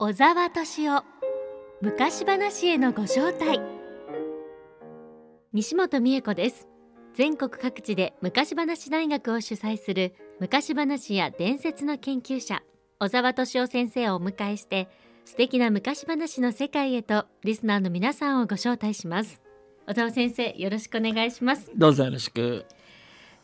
小沢敏夫昔話へのご招待。西本美恵子です。全国各地で昔話大学を主催する昔話や伝説の研究者小沢敏夫先生をお迎えして素敵な昔話の世界へとリスナーの皆さんをご招待します。小沢先生よろしくお願いします。どうぞよろしく。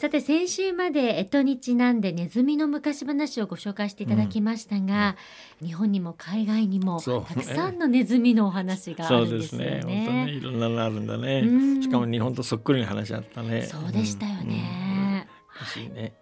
さて先週まで干支にちなんでネズミの昔話をご紹介していただきましたが、うん、日本にも海外にもたくさんのネズミのお話があるんですよね。そうですね。本当にいろんなのあるんだね。うん、しかも日本とそっくりな話あったね。そうでしたよね。うん、ね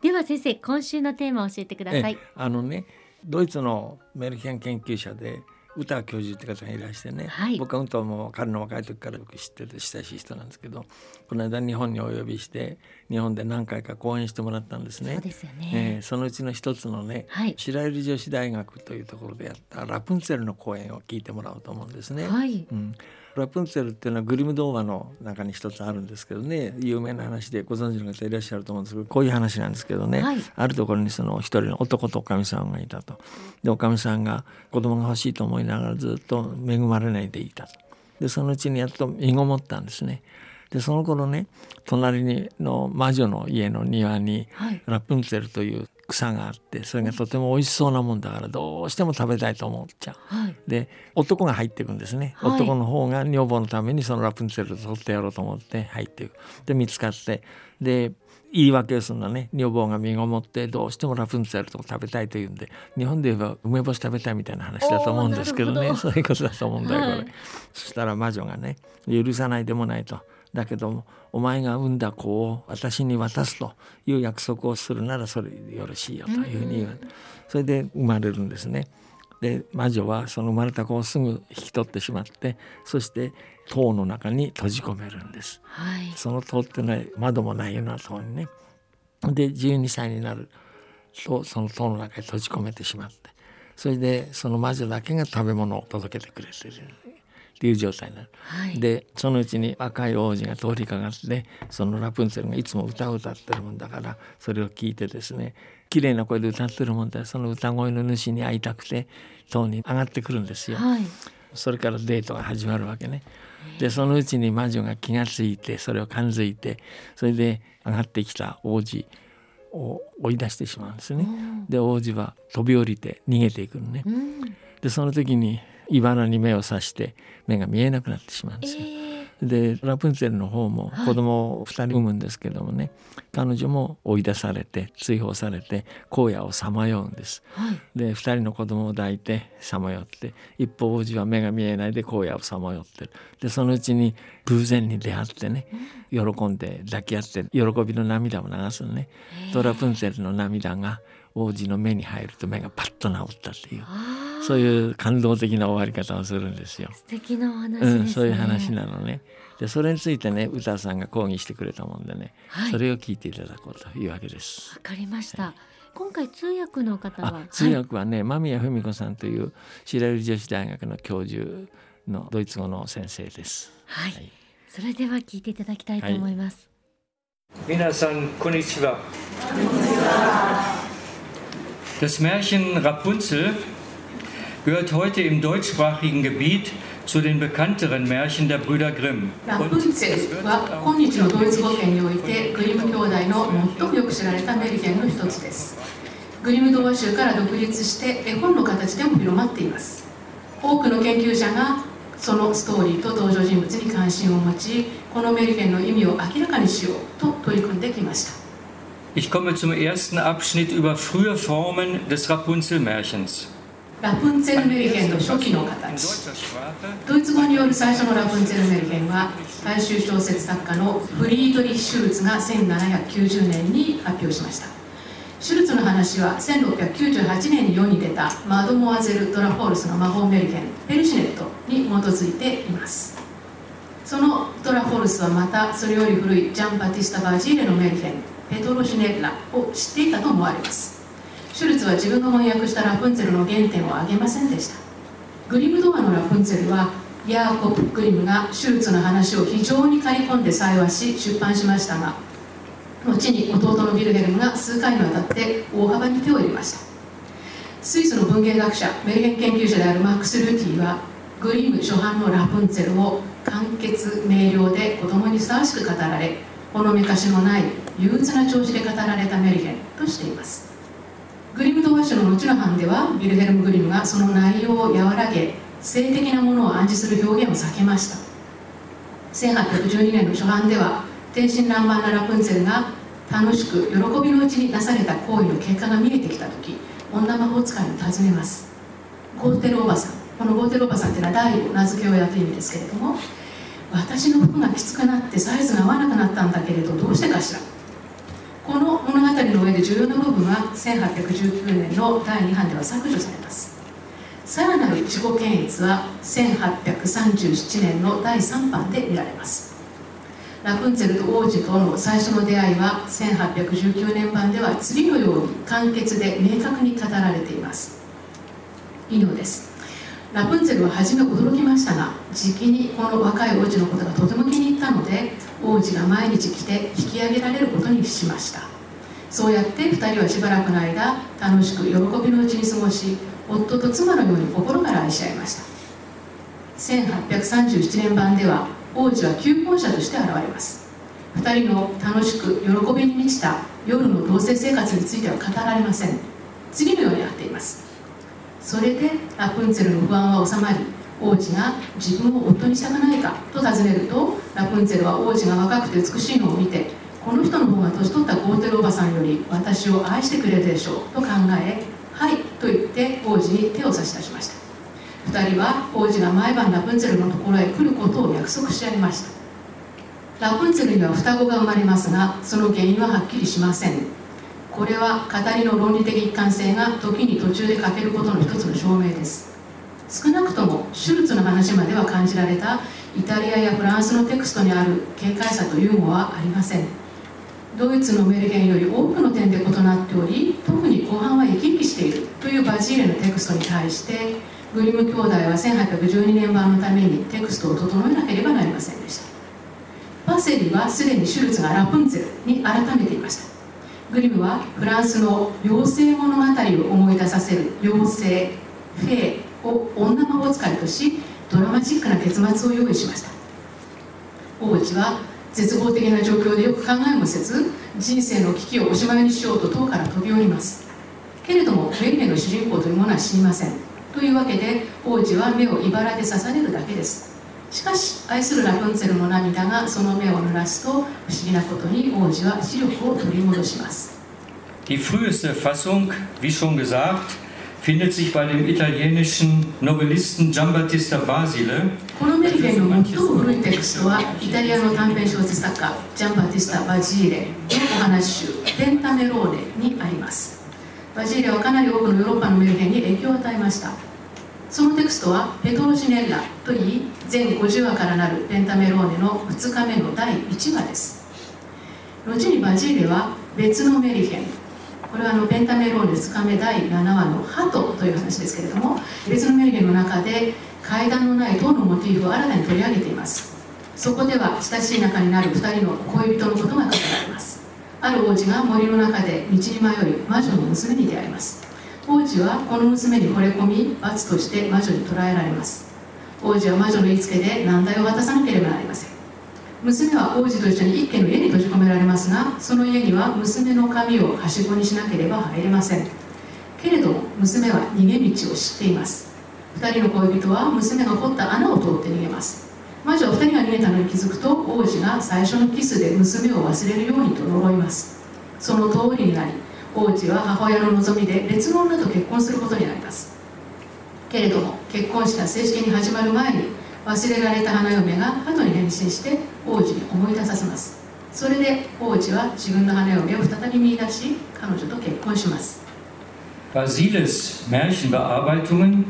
では先生今週のテーマを教えてください。あのねドイツのメルヘン研究者で歌教授って方がいらしてね、はい、僕は歌も彼の若い時からよく知ってて親しい人なんですけどこの間日本にお呼びして日本で何回か講演してもらったんですね。そうですよね、えー、そのうちの一つのね、はい、白百合女子大学というところでやったラプンツェルの講演を聞いてもらおうと思うんですね。はい、うんラプンツェルっていうのはグリム童話の中に一つあるんですけどね有名な話でご存知の方いらっしゃると思うんですけどこういう話なんですけどね、はい、あるところにその一人の男とおかみさんがいたと。でおかみさんが子供が欲しいと思いながらずっと恵まれないでいたと。でそのうちにやっと身ごもったんですね。でその頃ね隣にの魔女の家の庭に、ラプンツェルという草があってそれがとても美味しそうなもんだからどうしても食べたいと思っちゃう、はい、で男が入っていくんですね、はい、男の方が女房のためにそのラプンツェルを取ってやろうと思って入っていく。で見つかってで言い訳をするのね。女房が身ごもってどうしてもラプンツェルとか食べたいというんで日本で言えば梅干し食べたいみたいな話だと思うんですけどね。そういうことだと思うんだよこれ、はい、そしたら魔女がね許さないでもないとだけどもお前が産んだ子を私に渡すという約束をするならそれよろしいよというふうに言われてそれで生まれるんですね。で魔女はその生まれた子をすぐ引き取ってしまってそして塔の中に閉じ込めるんです。はい、その塔っていうのは窓もないような塔にね。で12歳になるとその塔の中に閉じ込めてしまってそれでその魔女だけが食べ物を届けてくれてるっていう状態になる、はい、でそのうちに若い王子が通りかかってそのラプンツェルがいつも歌を歌ってるもんだからそれを聞いてですね綺麗な声で歌ってるもんでその歌声の主に会いたくて塔に上がってくるんですよ。はい、それからデートが始まるわけね。でそのうちに魔女が気が付いてそれを感づいてそれで上がってきた王子を追い出してしまうんですね。で王子は飛び降りて逃げていくのね。でその時に茨に目を刺して目が見えなくなってしまうんですよ。えーでラプンツェルの方も子供を2人産むんですけどもね、はい、彼女も追い出されて追放されて荒野をさまようんです。はい、で2人の子供を抱いてさまよって一方王子は目が見えないで荒野をさまよってる。でそのうちに偶然に出会ってね喜んで抱き合って喜びの涙を流すのね。とラプンツェルの涙が王子の目に入ると目がパッと治ったっていう。そういう感動的な終わり方をするんですよ。素敵なお話、ね、うん、そういう話なのね。でそれについてね歌さんが講義してくれたもんでね、はい、それを聞いていただこうというわけです。わかりました。はい今回通訳の方は？通訳はね、はい、間宮文子さんという白百合女子大学の教授のドイツ語の先生です。はい、はい、それでは聞いていただきたいと思います。皆さんこんにちは。Das Märchen Rapunzel gehört heute im deutschsprachigen Gebiet zu den bekannteren Märchen der Brüder Grimm. ラプンツェルは今日のドイツ語圏においてグリム兄弟の最もよく知られたメルヘンの一つです。グリム童話集から独立して絵本の形でも広まっています。多くの研究者がそのストーリーと登場人物に関心を持ち、このメルヘンの意味を明らかにしようと取り組んできました。Ich komme zum ersten Abschnitt über frühe Formen des Rapunzel-Märchens. ラプンツェル・メルヘンの初期の形ドイツ語による最初のラプンツェル・メルヘンは大衆小説作家のフリードリヒ・シュルツが1790年に発表しましたシュルツの話は1698年に世に出たマドモアゼル・ドラフォルスの魔法メルヘンペルシネットに基づいていますそのドラフォルスはまたそれより古いジャン・バティスタ・バジーレのメルヘンペトロシネッラを知っていたと思われます。シュルツは自分が翻訳したラプンツェルの原点を挙げませんでした。グリム童話のラプンツェルはヤーコップ・グリムがシュルツの話を非常に刈り込んで採話し出版しましたが後に弟のビルヘルムが数回にわたって大幅に手を入れました。スイスの文芸学者メルヘン研究者であるマックス・ルーティはグリム初版のラプンツェルを簡潔明瞭で子供にふさわしく語られほのめかしのない憂鬱な調子で語られたメルヘンとしています。グリム童話書の後の版ではビルヘルム・グリムがその内容を和らげ性的なものを暗示する表現を避けました。1812年の初版では天真爛漫なラプンツェルが楽しく喜びのうちになされた行為の結果が見えてきた時女魔法使いに尋ねます。ゴーテルおばさん。このゴーテルおばさんっていうのは第を名付け親という意味ですけれども私の服がきつくなってサイズが合わなくなったんだけれどどうしてかしら？この物語の上で重要な部分は1819年の第2版では削除されます。さらなる自己検閲は1837年の第3版で見られます。ラプンツェルと王子との最初の出会いは1819年版では次のように簡潔で明確に語られています。以上です。ラプンツェルは初め驚きましたがじきにこの若い王子のことがとても気に入ったので王子が毎日来て引き上げられることにしました。そうやって2人はしばらくの間楽しく喜びのうちに過ごし夫と妻のように心から愛し合いました。1837年版では王子は求婚者として現れます。2人の楽しく喜びに満ちた夜の同棲生活については語られません。次のようにあっています。それでラプンツェルの不安は収まり王子が自分を夫にしたくないかと尋ねるとラプンツェルは王子が若くて美しいのを見てこの人の方が年取ったゴーテルおばさんより私を愛してくれるでしょうと考えはいと言って王子に手を差し出しました。2人は王子が毎晩ラプンツェルのところへ来ることを約束し合いました。ラプンツェルには双子が生まれますがその原因ははっきりしません。これは語りの論理的一貫性が時に途中で欠けることの一つの証明です。少なくともシュルツの話までは感じられたイタリアやフランスのテクストにある軽快さとユーモアはありません。ドイツのメルヘンより多くの点で異なっており特に後半は生き生きしているというバジーレのテクストに対してグリム兄弟は1812年版のためにテクストを整えなければなりませんでした。パセリはすでにシュルツがラプンツェルに改めていました。グリムはフランスの妖精物語を思い出させる妖精フェーを女魔法使いとしドラマチックな結末を用意しました。王子は絶望的な状況でよく考えもせず人生の危機をおしまいにしようと塔から飛び降ります。けれどもメリネの主人公というものは死にません。というわけで王子は目を茨で刺されるだけです。しかし愛するラプンツェルの涙がその目を濡らすと不思議なことに王子は視力を取り戻します。Die früheste Fassung, wie schon gesagt, findet sich bei dem italienischen Novellisten Giambattista Basile. このメリケンの最も古いテクストはイタリアの短編小説作家ジャンバティスタ・バジーレのお話集「ペンタメローネ」にありますバジーレはかなり多くのヨーロッパのメルヘンに影響を与えましたそのテクストはペトロジネッラといい全50話からなるペンタメローネの2日目の第1話です後にバジーレは別のメリヘンこれはあのペンタメローネ2日目第7話のハトという話ですけれども別のメリヘンの中で階段のない塔のモチーフを新たに取り上げています。そこでは親しい仲になる2人の恋人のことが語られます。ある王子が森の中で道に迷い魔女の娘に出会います。王子はこの娘に惚れ込み罰として魔女に捕らえられます。王子は魔女の言いつけで難題を渡さなければなりません。娘は王子と一緒に一家の家に閉じ込められますがその家には娘の髪をはしごにしなければ入れません。けれども娘は逃げ道を知っています。2人の恋人は娘が掘った穴を通って逃げます。魔女は2人が逃げたのに気づくと王子が最初のキスで娘を忘れるようにと呪います。その通りになり王子は母親の望みで別の女と結婚することになります。けれども結婚式が正式に始まる前に忘れられた花嫁が鳩に変身して王子に思い出させます。それで王子は自分の花嫁を再び見出し彼女と結婚します。Basiles Märchenbearbeitungen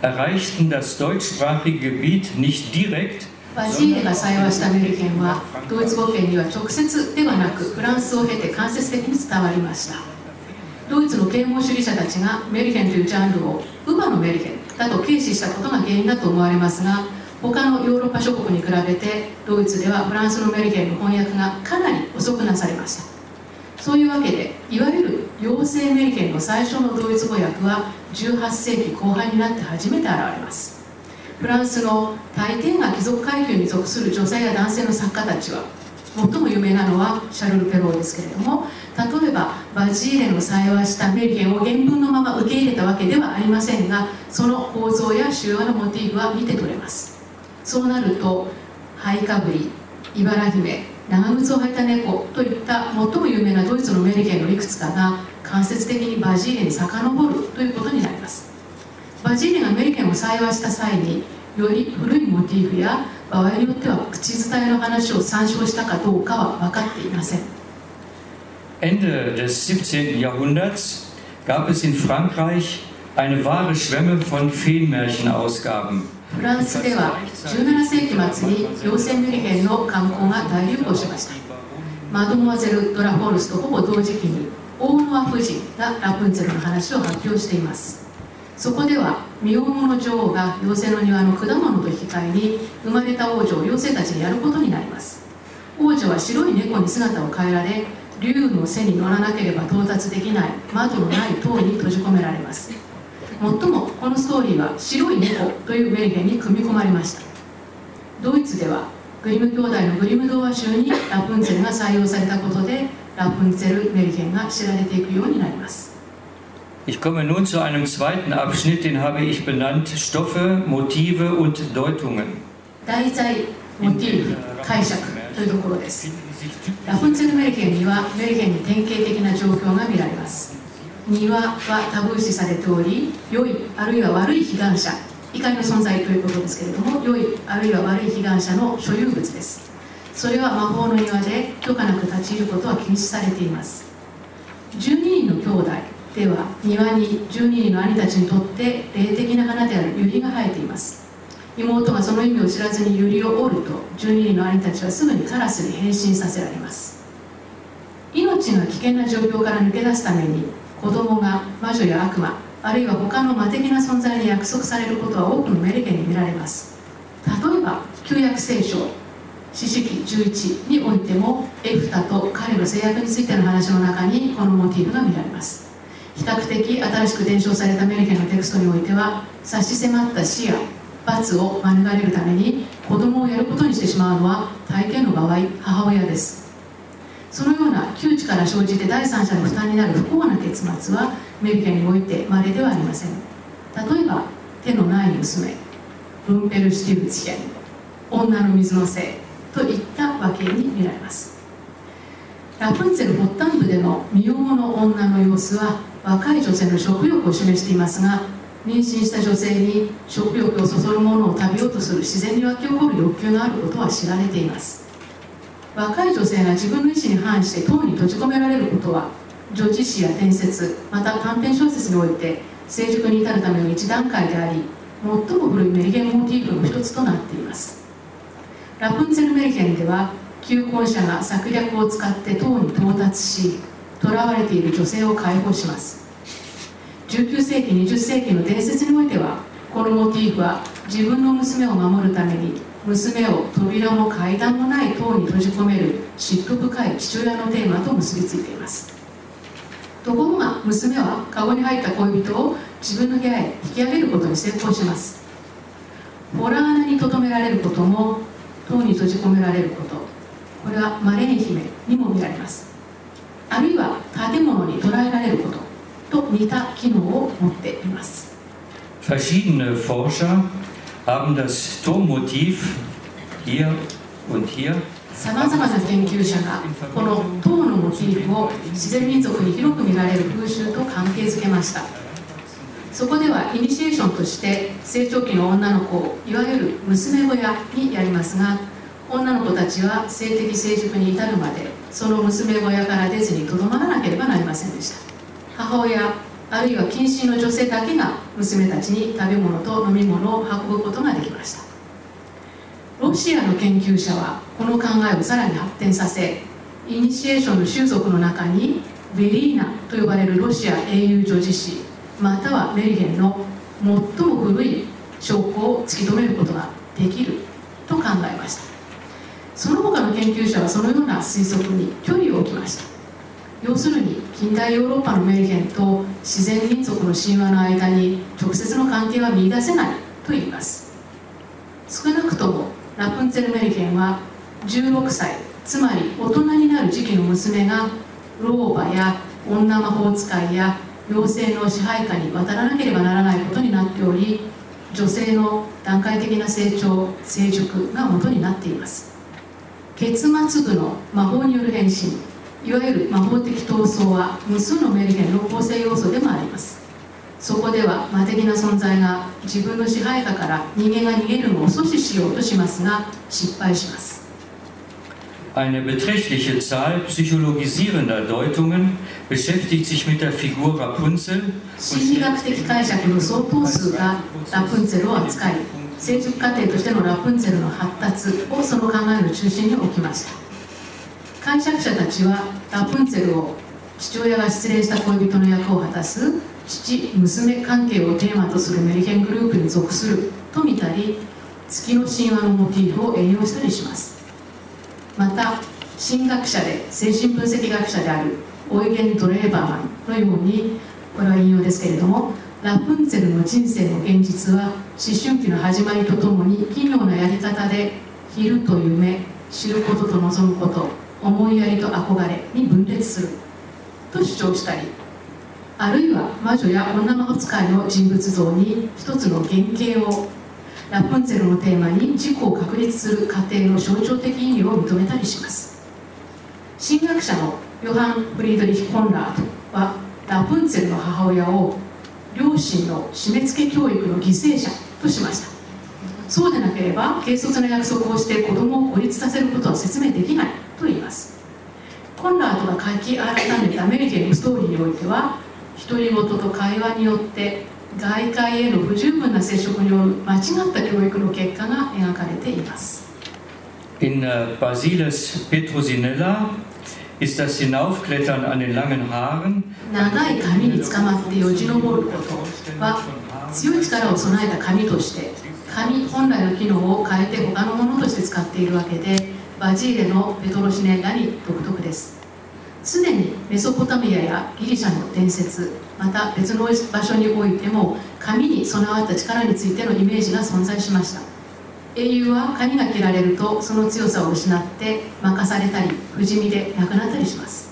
erreichten das deutschsprachige Gebiet nicht direkt, バジーレが採用したメルヘンはドイツ語圏には直接ではなくフランスを経て間接的に伝わりました。ドイツの啓蒙主義者たちがメルヘンというジャンルをウバのメルヘンだと軽視したことが原因だと思われますが他のヨーロッパ諸国に比べてドイツではフランスのメルヘンの翻訳がかなり遅くなされました。そういうわけでいわゆる妖精メルヘンの最初のドイツ語訳は18世紀後半になって初めて現れます。フランスの大抵が貴族階級に属する女性や男性の作家たちは最も有名なのはシャルル・ペローですけれども例えばバジーレの採話したメルケンを原文のまま受け入れたわけではありませんがその構造や主要なモチーフは見て取れます。そうなるとハイカブリ茨姫長靴を履いた猫といった最も有名なドイツのメルケンのいくつかが間接的にバジーレに遡るということになりますバジーレがメルケンを採話した際により古いモチーフや場合によっては口伝えの話を参照したかどうかは分かっていません Ende des 17. Jahrhunderts gab es in Frankreich eine wahre Schwemme von Feenmärchenausgaben. フランスでは17世紀末に妖精メリヘンの観光が大流行しました。マドモアゼル・ドラフォルスとほぼ同時期に大ノア夫人がラプンツェルの話を発表しています。そこでは身重の女王が妖精の庭の果物と引き換えに生まれた王女を妖精たちにやることになります。王女は白い猫に姿を変えられ竜の背に乗らなければ到達できない窓のない塔に閉じ込められます。もこのストーリーは白い猫というメルヘンに組み込まれましたドイツではグリム兄弟のグリム童話集にラプンツェルが採用されたことでラプンツェル・メルヘンが知られていくようになります Ich komme nun zu einem zweiten Abschnitt, den habe ich benannt Stoffe, Motive und Deutungen. 題材、モチーフ、解釈というところです。ラプンツェルメルケンにはメルケンに典型的な状況が見られます。庭はタブー視されており、良いあるいは悪い被害者、怒りの存在ということですけれども、良いあるいは悪い被害者の所有物です。それは魔法の庭で許可なく立ち入ることは禁止されています。12人の兄弟では庭に12人の兄たちにとって霊的な花であるユリが生えています妹がその意味を知らずにユリを折ると12人の兄たちはすぐにカラスに変身させられます命が危険な状況から抜け出すために子供が魔女や悪魔あるいは他の魔的な存在に約束されることは多くのメルケに見られます。例えば旧約聖書四式11においてもエフタと彼の制約についての話の中にこのモチーフが見られます。比較的新しく伝承されたメルケンのテクストにおいては差し迫った死や罰を免れるために子供をやることにしてしまうのは大抵の場合母親です。そのような窮地から生じて第三者の負担になる不幸な結末はメルケンにおいて稀ではありません。例えば手のない娘ルンペルシティブツェン女の水のせいといったわけに見られます。ラプンツェル発端部での身重の女の様子は若い女性の食欲を示していますが妊娠した女性に食欲をそそるものを食べようとする自然に湧き起こる欲求があることは知られています。若い女性が自分の意思に反して塔に閉じ込められることは女子誌や伝説また短編小説において成熟に至るための一段階であり最も古いメリケンモチーフの一つとなっています。ラプンツェルメリケンでは求婚者が策略を使って塔に到達し囚われている女性を解放します。19世紀20世紀の伝説においてはこのモチーフは自分の娘を守るために娘を扉も階段もない塔に閉じ込める嫉妬深い父親のテーマと結びついています。ところが娘はカゴに入った恋人を自分の部屋へ引き上げることに成功します。ホラー穴に留められることも塔に閉じ込められること。これはマレー姫にも見られます。あるいは建物に捉えられることと似た機能を持っています。Haben das Turmmotiv hier und hier. さまざまな研究者がこの塔のモチーフを自然民族に広く見られる風習と関係づけました。そこではイニシエーションとして成長期の女の子をいわゆる娘小屋にやりますが女の子たちは性的成熟に至るまでその娘小屋から出ずにとどまらなければなりませんでした。母親あるいは近親の女性だけが娘たちに食べ物と飲み物を運ぶことができました。ロシアの研究者はこの考えをさらに発展させイニシエーションの習俗の中にベリーナと呼ばれるロシア英雄女子誌またはメリヘンの最も古い証拠を突き止めることができると考えました。その他の研究者はそのような推測に距離を置きました。要するに近代ヨーロッパのメルヘンと自然民族の神話の間に直接の関係は見いだせないと言います。少なくともラプンツェル・メルヘンは16歳つまり大人になる時期の娘が老婆や女魔法使いや妖精の支配下に渡らなければならないことになっており女性の段階的な成長成熟が元になっています。結末部の魔法による変身。いわゆる魔法的闘争は無数のメルヘンの構成要素でもありますそこでは魔的な存在が自分の支配下から人間が逃げるのを阻止しようとしますが失敗します Eine beträchtliche Zahl psychologisierender Deutungen beschäftigt sich mit der Figur Rapunzel 心理学的解釈の相当数がラプンツェルを扱い成熟過程としてのラプンツェルの発達をその考えの中心に置きました解釈者たちはラプンツェルを父親が失恋した恋人の役を果たす父娘関係をテーマとするメリケングループに属すると見たり月の神話のモチーフを援用したりします。また神学者で精神分析学者であるオイゲン・ドレーバーマンのようにこれは引用ですけれどもラプンツェルの人生の現実は思春期の始まりとともに奇妙なやり方で昼と夢知ることと望むこと。思いやりと憧れに分裂すると主張したりあるいは魔女や女魔法使いの人物像に一つの原型をラプンツェルのテーマに自己を確立する過程の象徴的意味を認めたりします。神学者のヨハン・フリードリヒ・コンラードはラプンツェルの母親を両親の締め付け教育の犠牲者としました。そうでなければ軽率な約束をして子供を孤立させることは説明できないと言いますコンラードが書き改めたアメリケンのストーリーにおいては独り言と会話によって外界への不十分な接触による間違った教育の結果が描かれています。In Basilis Petrosinella ist das Hinaufklettern an den langen Haaren? 長い髪につかまってよじ登ることは強い力を備えた髪として髪本来の機能を変えて他のものとして使っているわけでバジーレのペトロシネラに独特です。すでにメソポタミアやギリシャの伝説また別の場所においても神に備わった力についてのイメージが存在しました。英雄は髪が切られるとその強さを失って任されたり不死身で亡くなったりします。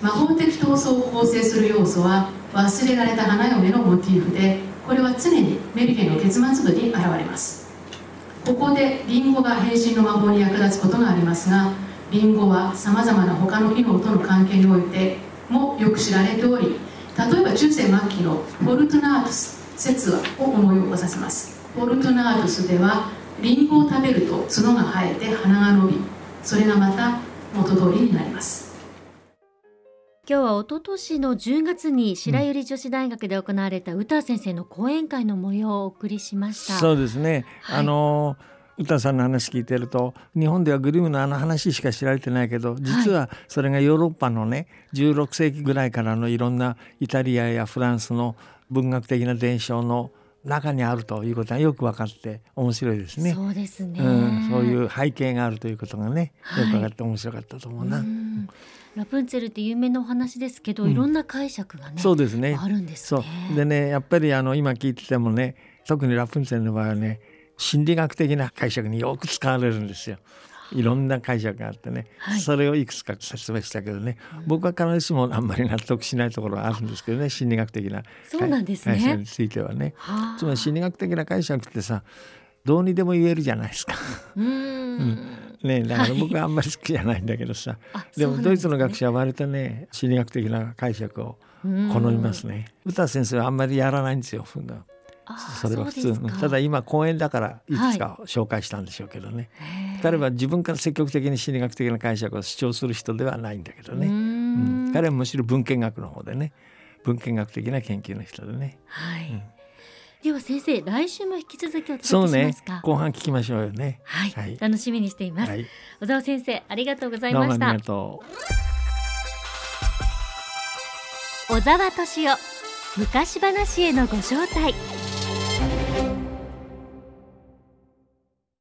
魔法的闘争を構成する要素は忘れられた花嫁のモチーフでこれは常にメリケの結末部に現れます。ここでリンゴが変身の魔法に役立つことがありますがリンゴはさまざまな他の機能との関係においてもよく知られており例えば中世末期のフォルトナートス説話を思い起こさせます。フォルトナートスではリンゴを食べると角が生えて鼻が伸びそれがまた元通りになります。今日は一昨年の10月に白百合女子大学で行われた歌先生の講演会の模様をお送りしました、そうですね、はい、あのー歌さんの話聞いてると日本ではグリムのあの話しか知られてないけど実はそれがヨーロッパのね16世紀ぐらいからのいろんなイタリアやフランスの文学的な伝承の中にあるということがよく分かって面白いですね。そうですね、うん、そういう背景があるということがね、よく分かって面白かったと思うな。うラプンツェルって有名なお話ですけど、うん、いろんな解釈がね、そうですね。あるんですね。でね、やっぱりあの今聞いててもね、特にラプンツェルの場合はね、心理学的な解釈によく使われるんですよ。いろんな解釈があってね、はい、それをいくつか説明したけどね、うん、僕は必ずしもあんまり納得しないところはあるんですけどね心理学的なそうなんです、ね、解釈についてはね。つまり心理学的な解釈ってさどうにでも言えるじゃないですか。うん、ね、だから僕はあんまり好きじゃないんだけどさ、はい、でもドイツの学者は割とね心理学的な解釈を好みますね。歌先生はあんまりやらないんですよ。それは普通。ただ今講演だからいくつか紹介したんでしょうけどね、はい、彼は自分から積極的に心理学的な解釈を主張する人ではないんだけどね、うん、彼はむしろ文献学の方でね。文献学的な研究の人でね。はい、うんでは先生来週も引き続きおそうね。後半聞きましょうよね。はい、はい、楽しみにしています、はい、小沢先生ありがとうございました。ありがとう。小沢敏夫昔話へのご招待